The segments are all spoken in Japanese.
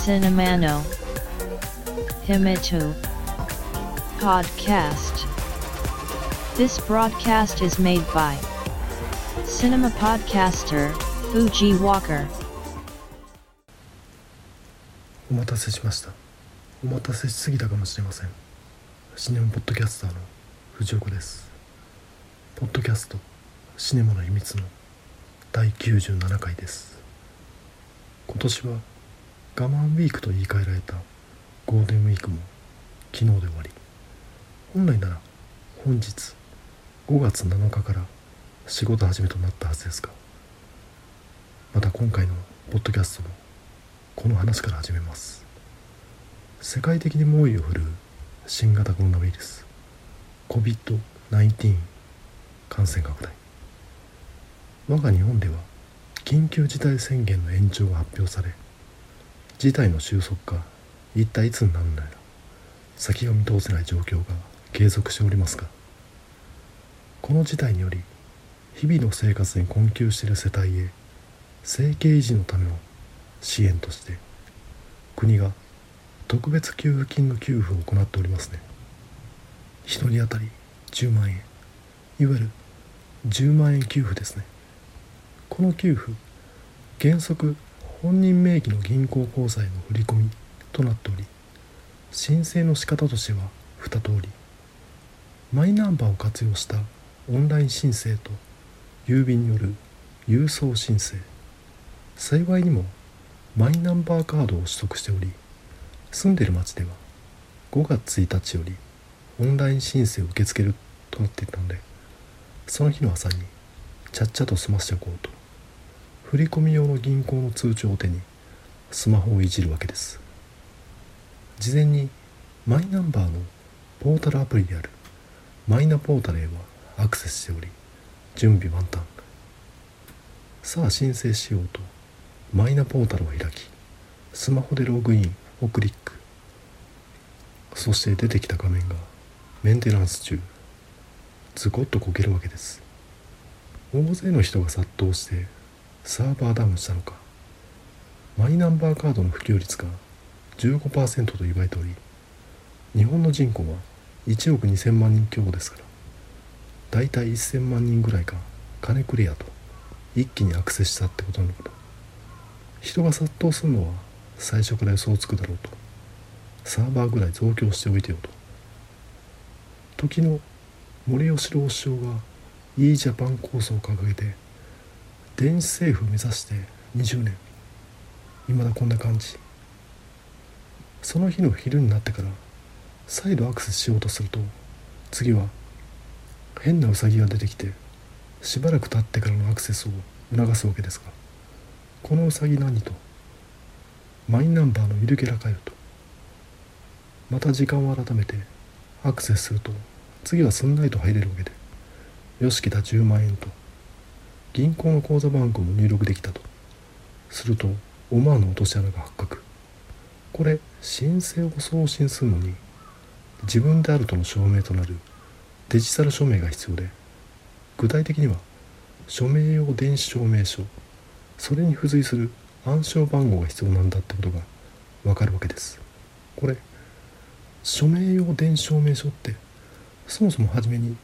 Cinemano Himitu Podcast This broadcast is made by Cinema Podcaster Fuji Walker お待たせしましたお待たせしすぎたかもしれませんシネマポッドキャスターの藤岡ですポッドキャストシネマの秘密の第97回です。今年は我慢ウィークと言い換えられたゴールデンウィークも昨日で終わり。本来なら本日5月7日から仕事始めとなったはずですがまた今回のポッドキャストもこの話から始めます。世界的に猛威を振るう新型コロナウイルス COVID-19 感染拡大。我が日本では緊急事態宣言の延長が発表され事態の収束か一体いつになるのやら先が見通せない状況が継続しておりますがこの事態により日々の生活に困窮している世帯へ生計維持のための支援として国が特別給付金の給付を行っておりますね。1人当たり10万円いわゆる10万円給付ですね。この給付原則本人名義の銀行口座への振り込みとなっており申請の仕方としては2通り。マイナンバーを活用したオンライン申請と郵便による郵送申請。幸いにもマイナンバーカードを取得しており住んでいる町では5月1日よりオンライン申請を受け付けるとなっていたのでその日の朝にちゃっちゃと済ましておこうと振込用の銀行の通帳を手にスマホをいじるわけです。事前にマイナンバーのポータルアプリであるマイナポータルへはアクセスしており準備万端。さあ申請しようとマイナポータルを開きスマホでログインをクリック。そして出てきた画面がメンテナンス中。ズコッとこけるわけです。大勢の人が殺到してサーバーダウンしたのか。マイナンバーカードの普及率が15%と言われており日本の人口は1億2000万人強ですからだいたい1000万人ぐらいが金くれやと一気にアクセスしたってことなのかと。人が殺到するのは最初から予想つくだろうとサーバーぐらい増強しておいてよと。時の森喜朗首相が e ジャパン構想を掲げて電子政府を目指して20年。未だこんな感じ。その日の昼になってから再度アクセスしようとすると次は変なウサギが出てきてしばらく経ってからのアクセスを促すわけですがこのウサギ何とマイナンバーのゆるキャラかよとまた時間を改めてアクセスすると次はすんなりと入れるわけでよし来た10万円と銀行の口座番号も入力できたと。すると思わぬ落とし穴が発覚。これ申請を送信するのに自分であるとの証明となるデジタル署名が必要で具体的には署名用電子証明書それに付随する暗証番号が必要なんだってことがわかるわけです。これ署名用電子証明書ってそもそも初めに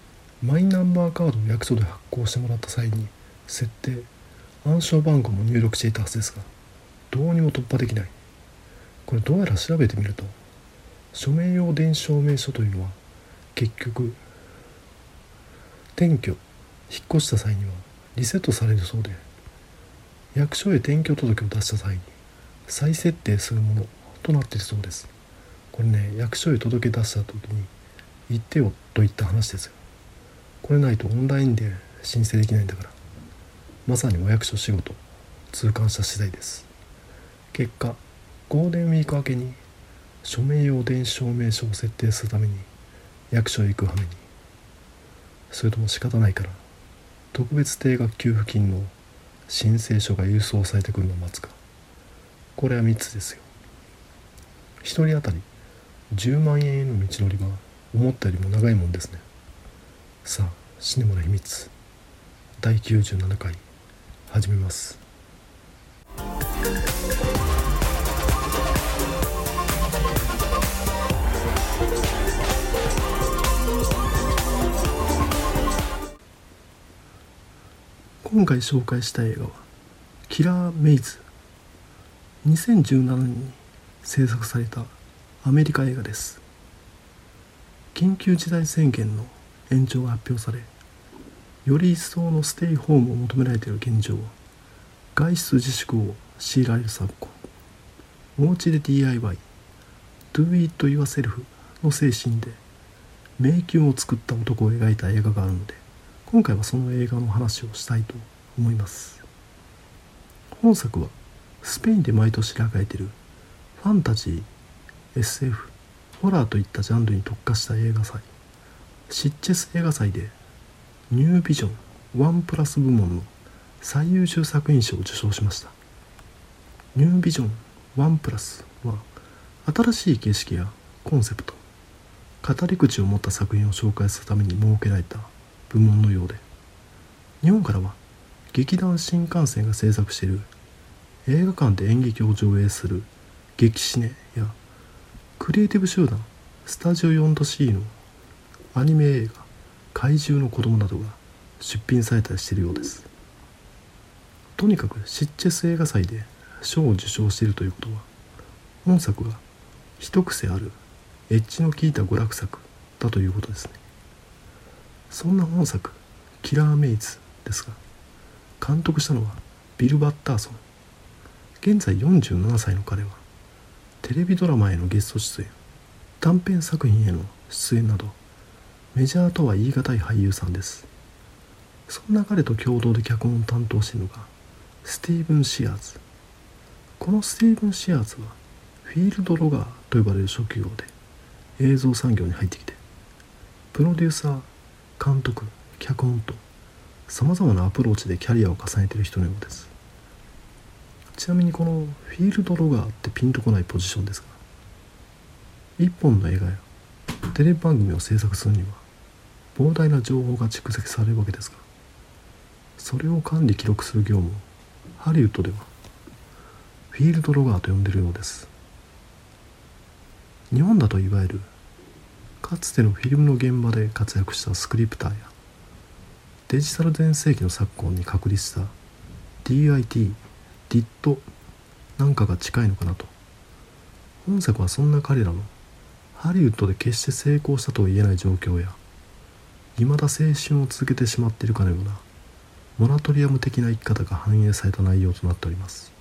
マイナンバーカードを役所で発行してもらった際に設定暗証番号も入力していたはずですがどうにも突破できない。これどうやら調べてみると署名用電子証明書というのは結局転居引っ越した際にはリセットされるそうで役所へ転居届を出した際に再設定するものとなっているそうです。これね役所へ届け出した時に言ってよといった話ですよ。これないとオンラインで申請できないんだから。まさにお役所仕事痛感した次第です。結果ゴールデンウィーク明けに署名用電子証明書を設定するために役所へ行くはめに。それとも仕方ないから特別定額給付金の申請書が郵送されてくるのを待つか。これは3つですよ。1人当たり10万円への道のりは思ったよりも長いもんですね。さあシネマの秘密。第97回。始めます。今回紹介した映画は「キラー・メイズ」2017年に制作されたアメリカ映画です。緊急事態宣言の延長が発表されより一層のステイホームを求められている現状外出自粛を強いられる昨今。おうちで DIY Do it yourself の精神で迷宮を作った男を描いた映画があるので今回はその映画の話をしたいと思います。本作はスペインで毎年開かれているファンタジー SF ホラーといったジャンルに特化した映画祭シッチェス映画祭でニュービジョンワンプラス部門の最優秀作品賞を受賞しました。ニュービジョンワンプラスは新しい景色やコンセプト語り口を持った作品を紹介するために設けられた部門のようで日本からは劇団新幹線が制作している映画館で演劇を上映する劇シネやクリエイティブ集団スタジオ 4°C のアニメ映画「怪獣の子供などが出品されたりしているようです。とにかくシッチェス映画祭で賞を受賞しているということは本作が一癖あるエッジの効いた娯楽作だということですね。そんな本作「キラーメイズ」ですが監督したのはビル・バッターソン。現在47歳の彼はテレビドラマへのゲスト出演短編作品への出演などメジャーとは言い難い俳優さんです。そんな彼と共同で脚本を担当しているのがスティーブン・シアーズ。このスティーブン・シアーズはフィールドロガーと呼ばれる職業で映像産業に入ってきてプロデューサー監督脚本とさまざまなアプローチでキャリアを重ねている人のようです。ちなみにこのフィールドロガーってピンとこないポジションですが一本の映画やテレビ番組を制作するには膨大な情報が蓄積されるわけですがそれを管理記録する業務をハリウッドではフィールドロガーと呼んでいるようです。日本だといわゆるかつてのフィルムの現場で活躍したスクリプターやデジタル全盛期の昨今に確立した DIT、DIT なんかが近いのかなと。本作はそんな彼らのハリウッドで決して成功したとは言えない状況や未だ青春を続けてしまっているかのようなモラトリアム的な生き方が反映された内容となっております。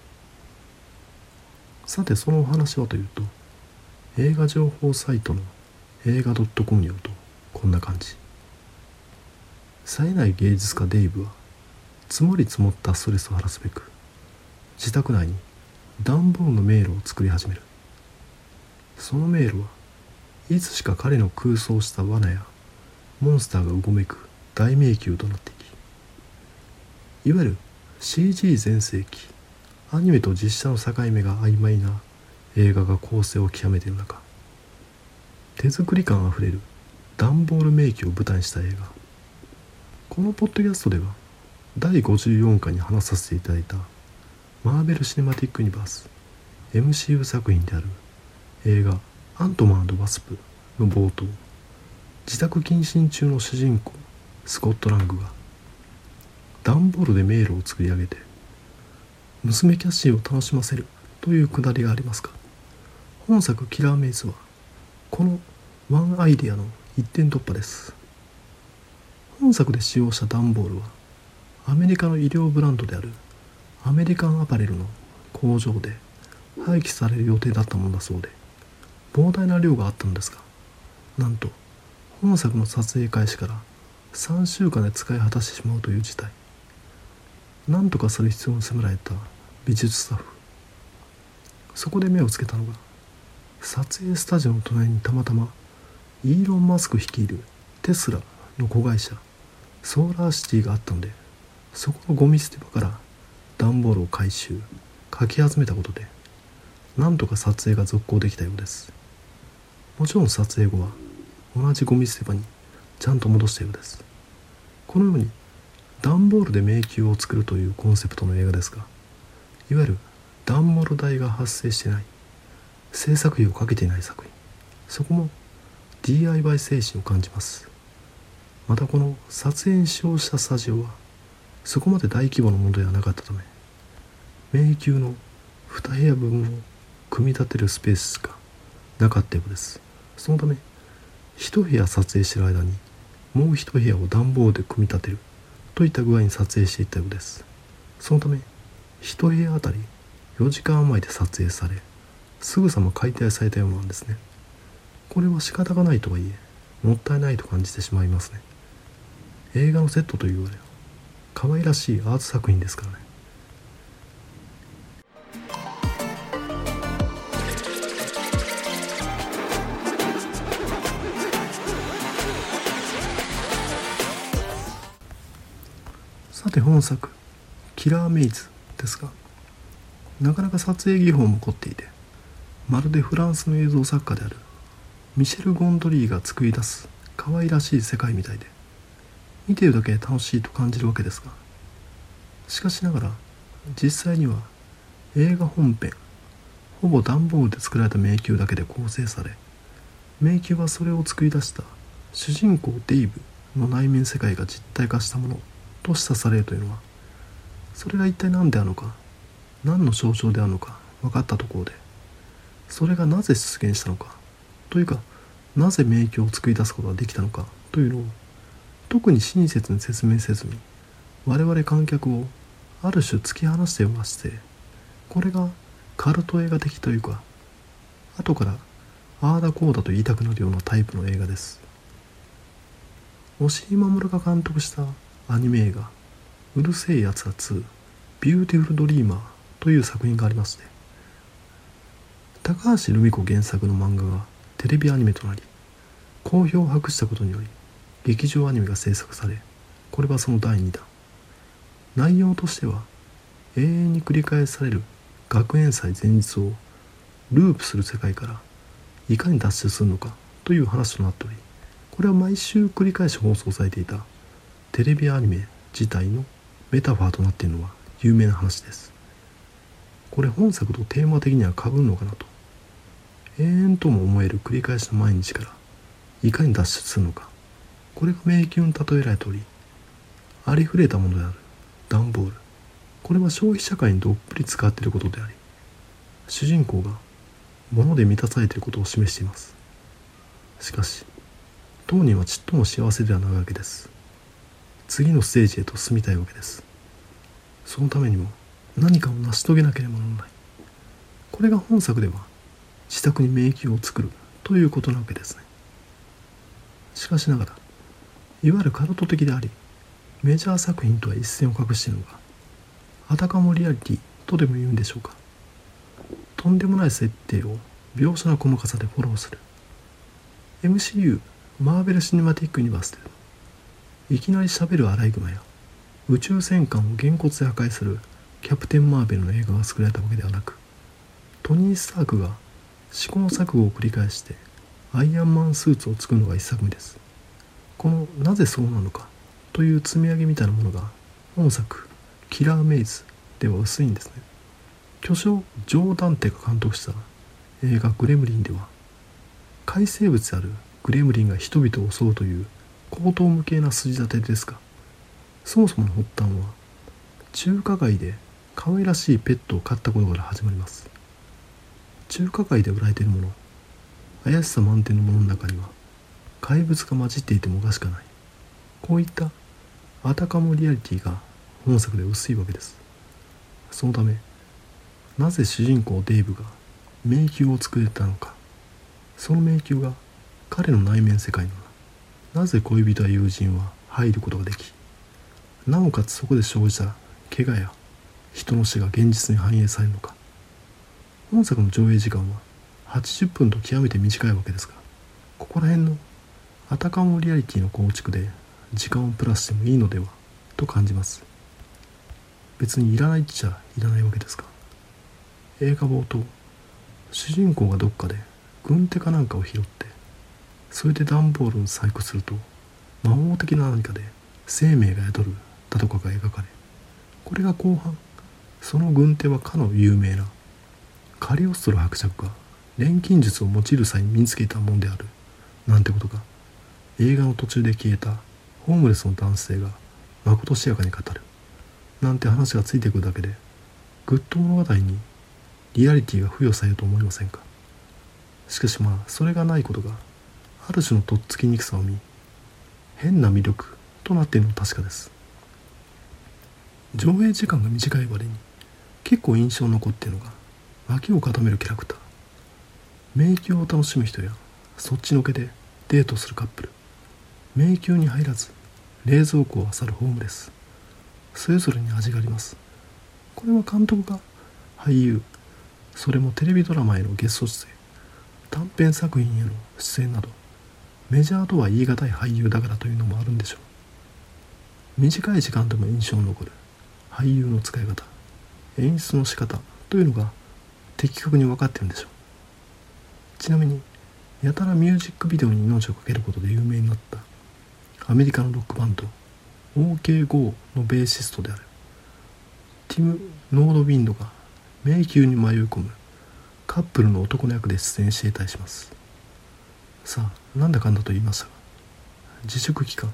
さてそのお話はというと映画情報サイトの映画 .com によるとこんな感じ。冴えない芸術家デイブは積もり積もったストレスを晴らすべく自宅内に段ボールの迷路を作り始める。その迷路はいつしか彼の空想した罠やモンスターがうごめく大迷宮となっていきいわゆる CG 全盛期アニメと実写の境目が曖昧な映画が構成を極めている中手作り感あふれる段ボール迷宮を舞台にした映画。このポッドキャストでは第54回に話させていただいたマーベル・シネマティック・ユニバース MCU 作品である映画「アントマンワスプ」の冒頭自宅謹慎中の主人公スコット・ラングが段ボールで迷路を作り上げて娘キャッシーを楽しませるというくだりがありますが本作「キラーメイズ」はこのワンアイデアの一点突破です。本作で使用した段ボールはアメリカの医療ブランドであるアメリカンアパレルの工場で廃棄される予定だったものだそうで膨大な量があったのですがなんと本作の撮影開始から3週間で使い果たしてしまうという事態。何とかする必要を迫られた美術スタッフ。そこで目をつけたのが撮影スタジオの隣にたまたまイーロン・マスク率いるテスラの子会社ソーラーシティがあったのでそこのゴミ捨て場から段ボールを回収かき集めたことでなんとか撮影が続行できたようです。もちろん撮影後は同じゴミ捨て場にちゃんと戻したようです。このように段ボールで迷宮を作るというコンセプトの映画ですがいわゆる段ボール代が発生してない制作費をかけていない作品。そこも DIY 精神を感じます。またこの撮影に使用したスタジオはそこまで大規模なものではなかったため迷宮の2部屋分を組み立てるスペースしかなかったようです。そのため1部屋撮影してる間にもう1部屋を段ボールで組み立てるといった具合に撮影していったようです。そのため1部屋あたり4時間余りで撮影されすぐさま解体されたようなんですね。これは仕方がないとはいえもったいないと感じてしまいますね。映画のセットというよりは可愛らしいアート作品ですからね。さて本作「キラーメイズ」ですがなかなか撮影技法も凝っていてまるでフランスの映像作家であるミシェル・ゴンドリーが作り出す可愛らしい世界みたいで見ているだけで楽しいと感じるわけですがしかしながら実際には映画本編ほぼ段ボールで作られた迷宮だけで構成され迷宮はそれを作り出した主人公デイブの内面世界が実体化したものと示唆されるというのはそれが一体何であるのか何の象徴であるのか分かったところでそれがなぜ出現したのかというかなぜ迷宮を作り出すことができたのかというのを特に親切に説明せずに我々観客をある種突き放したような姿勢これがカルト映画的というか後からああだこうだと言いたくなるようなタイプの映画です。押井守が監督したアニメ映画「うる星やつら2ビューティフルドリーマー」という作品がありまして高橋留美子原作の漫画がテレビアニメとなり好評を博したことにより劇場アニメが制作されこれはその第2弾。内容としては永遠に繰り返される学園祭前日をループする世界からいかに脱出するのかという話となっておりこれは毎週繰り返し放送されていたテレビアニメ自体のメタファーとなっているのは有名な話です。これ本作とテーマ的には被るのかなと。永遠とも思える繰り返しの毎日からいかに脱出するのか。これが迷宮に例えられておりありふれたものである段ボール。これは消費社会にどっぷり使っていることであり主人公が物で満たされていることを示しています。しかし当人はちっとも幸せではないわけです。次のステージへと進みたいわけです。そのためにも何かを成し遂げなければならない。これが本作では自宅に迷宮を作るということなわけですね。しかしながらいわゆるカルト的でありメジャー作品とは一線を画しているのがあたかもリアリティとでも言うんでしょうか。とんでもない設定を描写の細かさでフォローする。MCU マーベル・シネマティック・ユニバースでいきなり喋るアライグマや宇宙戦艦をげんこつで破壊するキャプテン・マーベルの映画が作られたわけではなくトニー・スタークが試行錯誤を繰り返してアイアンマンスーツを作るのが一作目です。このなぜそうなのかという積み上げみたいなものが本作「キラーメイズ」では薄いんですね。巨匠ジョー・ダンテが監督した映画「グレムリン」では怪生物であるグレムリンが人々を襲うという高等無形な筋立てですがそもそもの発端は中華街で可愛らしいペットを飼ったことから始まります。中華街で売られているもの怪しさ満点のものの中には怪物が混じっていてもおかしくない。こういったあたかもリアリティが本作で薄いわけです。そのためなぜ主人公デイブが迷宮を作れたのか。その迷宮が彼の内面世界にはなぜ恋人や友人は入ることができなおかつそこで生じた怪我や人の死が現実に反映されるのか。本作の上映時間は80分と極めて短いわけですがここら辺のあたかもリアリティの構築で時間をプラスしてもいいのでは？と感じます。別にいらないっちゃいらないわけですが映画冒頭主人公がどっかで軍手かなんかを拾ってそれで段ボールを細工すると魔法的な何かで生命が宿るったとかが描かれこれが後半その軍手はかの有名なカリオストロ伯爵が錬金術を用いる際に身につけたものであるなんてことが映画の途中で消えたホームレスの男性がまことしやかに語るなんて話がついてくるだけでぐっと物語にリアリティが付与されると思いませんか。しかしまあそれがないことがある種のとっつきにくさを見変な魅力となっているのは確かです。上映時間が短い割に結構印象に残っているのが脇を固めるキャラクター。迷宮を楽しむ人やそっちのけでデートするカップル。迷宮に入らず冷蔵庫を漁るホームレス。それぞれに味があります。これは監督が俳優それもテレビドラマへのゲスト出演短編作品への出演などメジャーとは言い難い俳優だからというのもあるんでしょう。短い時間でも印象に残る。俳優の使い方演出の仕方というのが的確に分かってるんでしょう。ちなみにやたらミュージックビデオに命を懸けることで有名になったアメリカのロックバンド OK-GO のベーシストであるティム・ノードウィンドが迷宮に迷い込むカップルの男の役で出演していたりします。さあなんだかんだと言いましたが自粛期間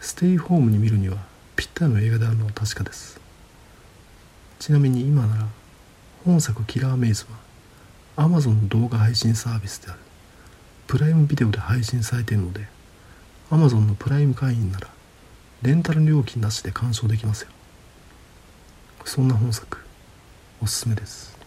ステイホームに見るにはぴったりの映画であるのは確かです。ちなみに今なら本作キラーメイズは Amazon の動画配信サービスであるプライムビデオで配信されているので Amazon のプライム会員ならレンタル料金なしで鑑賞できますよ。そんな本作おすすめです。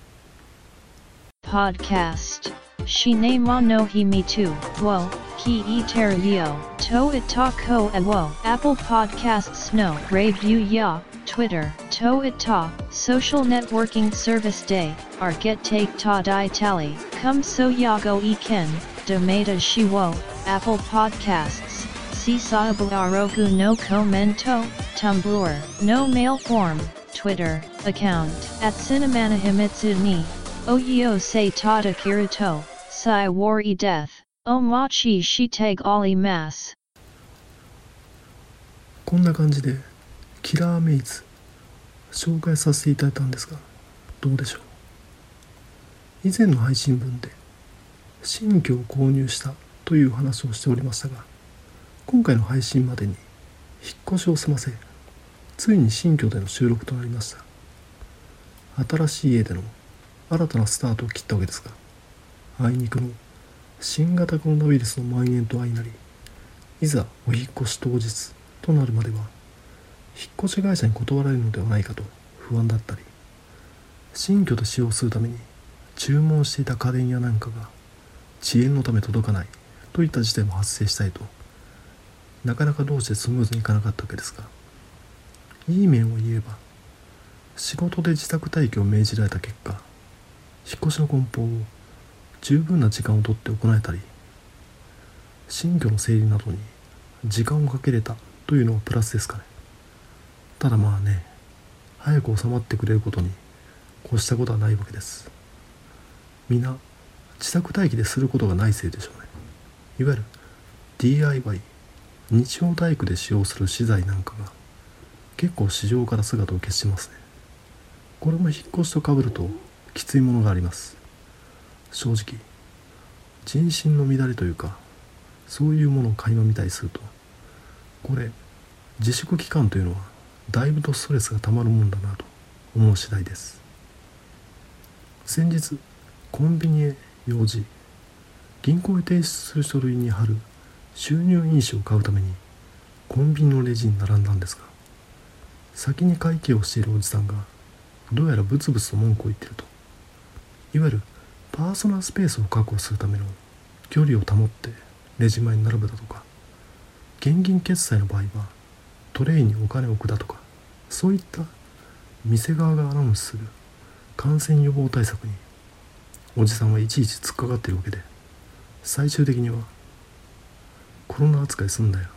Podcast. Shinema no himi tu, wo, ki e to itako e wo, Apple Podcasts no, review ya, Twitter, to ita, social networking service day, ar get take ta di tally, come so ya go e ken, domata shiwo, Apple Podcasts, si saabu arogu no commento, Tumblr, no mail form, Twitter, account, at Cinemana Himitsu Oyo se tada kirito, sai wari death, omachi shiteg ali mas. こんな感じでキラーメイズ紹介させていただいたんですがどうでしょう？以前の配信分で新居を購入したという話をしておりましたが今回の配信までに引っ越しを済ませついに新居での収録となりました。新しい家での新たなスタートを切ったわけですがあいにくの新型コロナウイルスの蔓延と相なりいざお引越し当日となるまでは引っ越し会社に断られるのではないかと不安だったり新居で使用するために注文していた家電やなんかが遅延のため届かないといった事態も発生したりとなかなかどうしてスムーズにいかなかったわけですがいい面を言えば仕事で自宅待機を命じられた結果引っ越しの梱包を十分な時間をとって行えたり新居の整理などに時間をかけれたというのはプラスですかね。ただまあね早く収まってくれることに越したことはないわけです。皆自宅待機ですることがないせいでしょうね。いわゆる DIY 日常体育で使用する資材なんかが結構市場から姿を消しますね。これも引っ越しとかぶるときついものがあります。正直人心の乱れというかそういうものを垣間見たりするとこれ自粛期間というのはだいぶとストレスがたまるもんだなと思う次第です。先日コンビニへ用事銀行へ提出する書類に貼る収入印紙を買うためにコンビニのレジに並んだんですが先に会計をしているおじさんがどうやらブツブツと文句を言ってるといわゆるパーソナルスペースを確保するための距離を保ってレジ前に並ぶだとか現金決済の場合はトレイにお金を置くだとかそういった店側がアナウンスする感染予防対策におじさんはいちいち突っかかってるわけで最終的には「コロナ扱いすんだよ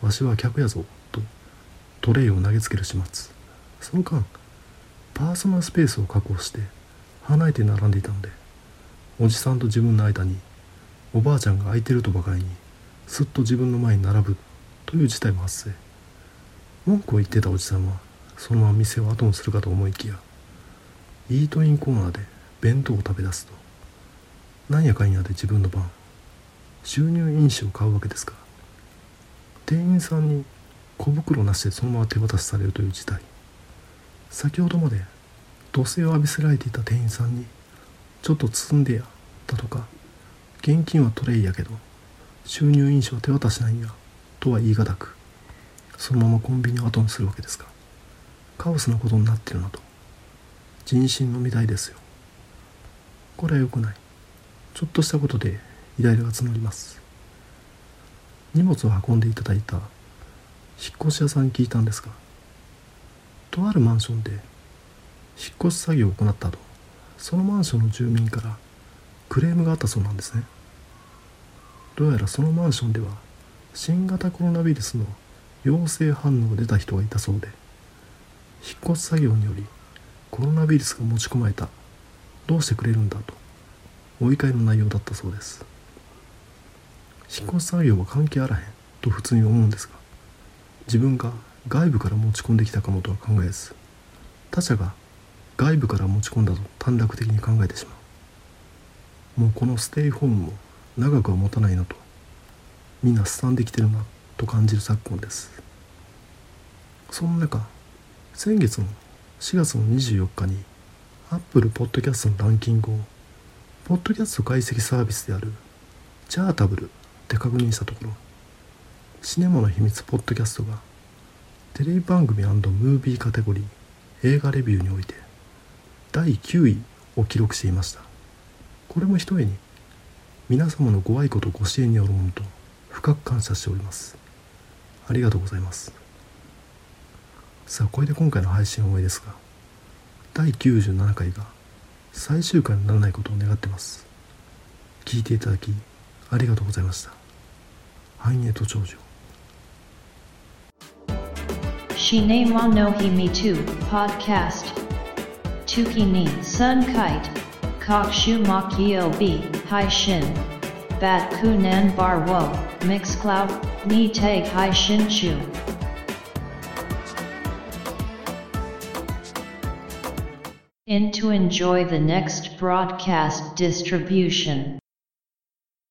わしは客やぞ」とトレイを投げつける始末。その間パーソナルスペースを確保して離れて並んでいたのでおじさんと自分の間におばあちゃんが空いてるとばかりにすっと自分の前に並ぶという事態も発生。文句を言ってたおじさんはそのまま店を後にするかと思いきやイートインコーナーで弁当を食べ出すとなんやかんやで自分の番収入印紙を買うわけですが店員さんに小袋なしでそのまま手渡しされるという事態。先ほどまで土星を浴びせられていた店員さんに「ちょっと包んでや」だとか「現金はトレイやけど収入印紙は手渡しないんや」とは言い難くそのままコンビニを後にするわけですがカオスなことになってるなと。人心の乱れですよ。これは良くない。ちょっとしたことでイライラが募ります。荷物を運んでいただいた引っ越し屋さんに聞いたんですがとあるマンションで引っ越し作業を行った後そのマンションの住民からクレームがあったそうなんですね。どうやらそのマンションでは新型コロナウイルスの陽性反応が出た人がいたそうで引っ越し作業によりコロナウイルスが持ち込まれた。どうしてくれるんだとお怒りの内容だったそうです。引っ越し作業は関係あらへんと普通に思うんですが自分が外部から持ち込んできたかもとは考えず他者が外部から持ち込んだと短絡的に考えてしまう。もうこのステイホームも長くは持たないなと。みんなすさんできてるなと感じる昨今です。その中先月の4月の24日に Apple Podcast のランキングをポッドキャスト解析サービスであるチャータブルで確認したところシネマの秘密ポッドキャストがテレビ番組ムービーカテゴリー映画レビューにおいて第9位を記録していました。これもひとえに皆様のご愛顧とご支援によるものと深く感謝しております。ありがとうございます。さあこれで今回の配信は終わりですが第97回が最終回にならないことを願ってます。聞いていただきありがとうございました。繁栄と長寿 Shine wa no hi me too podcast. Tuki ni sun kite. Kokshu makio b hai shin. Bat kunan bar wo mix cloud ni tag hai shin chu. In to enjoy the next broadcast distribution.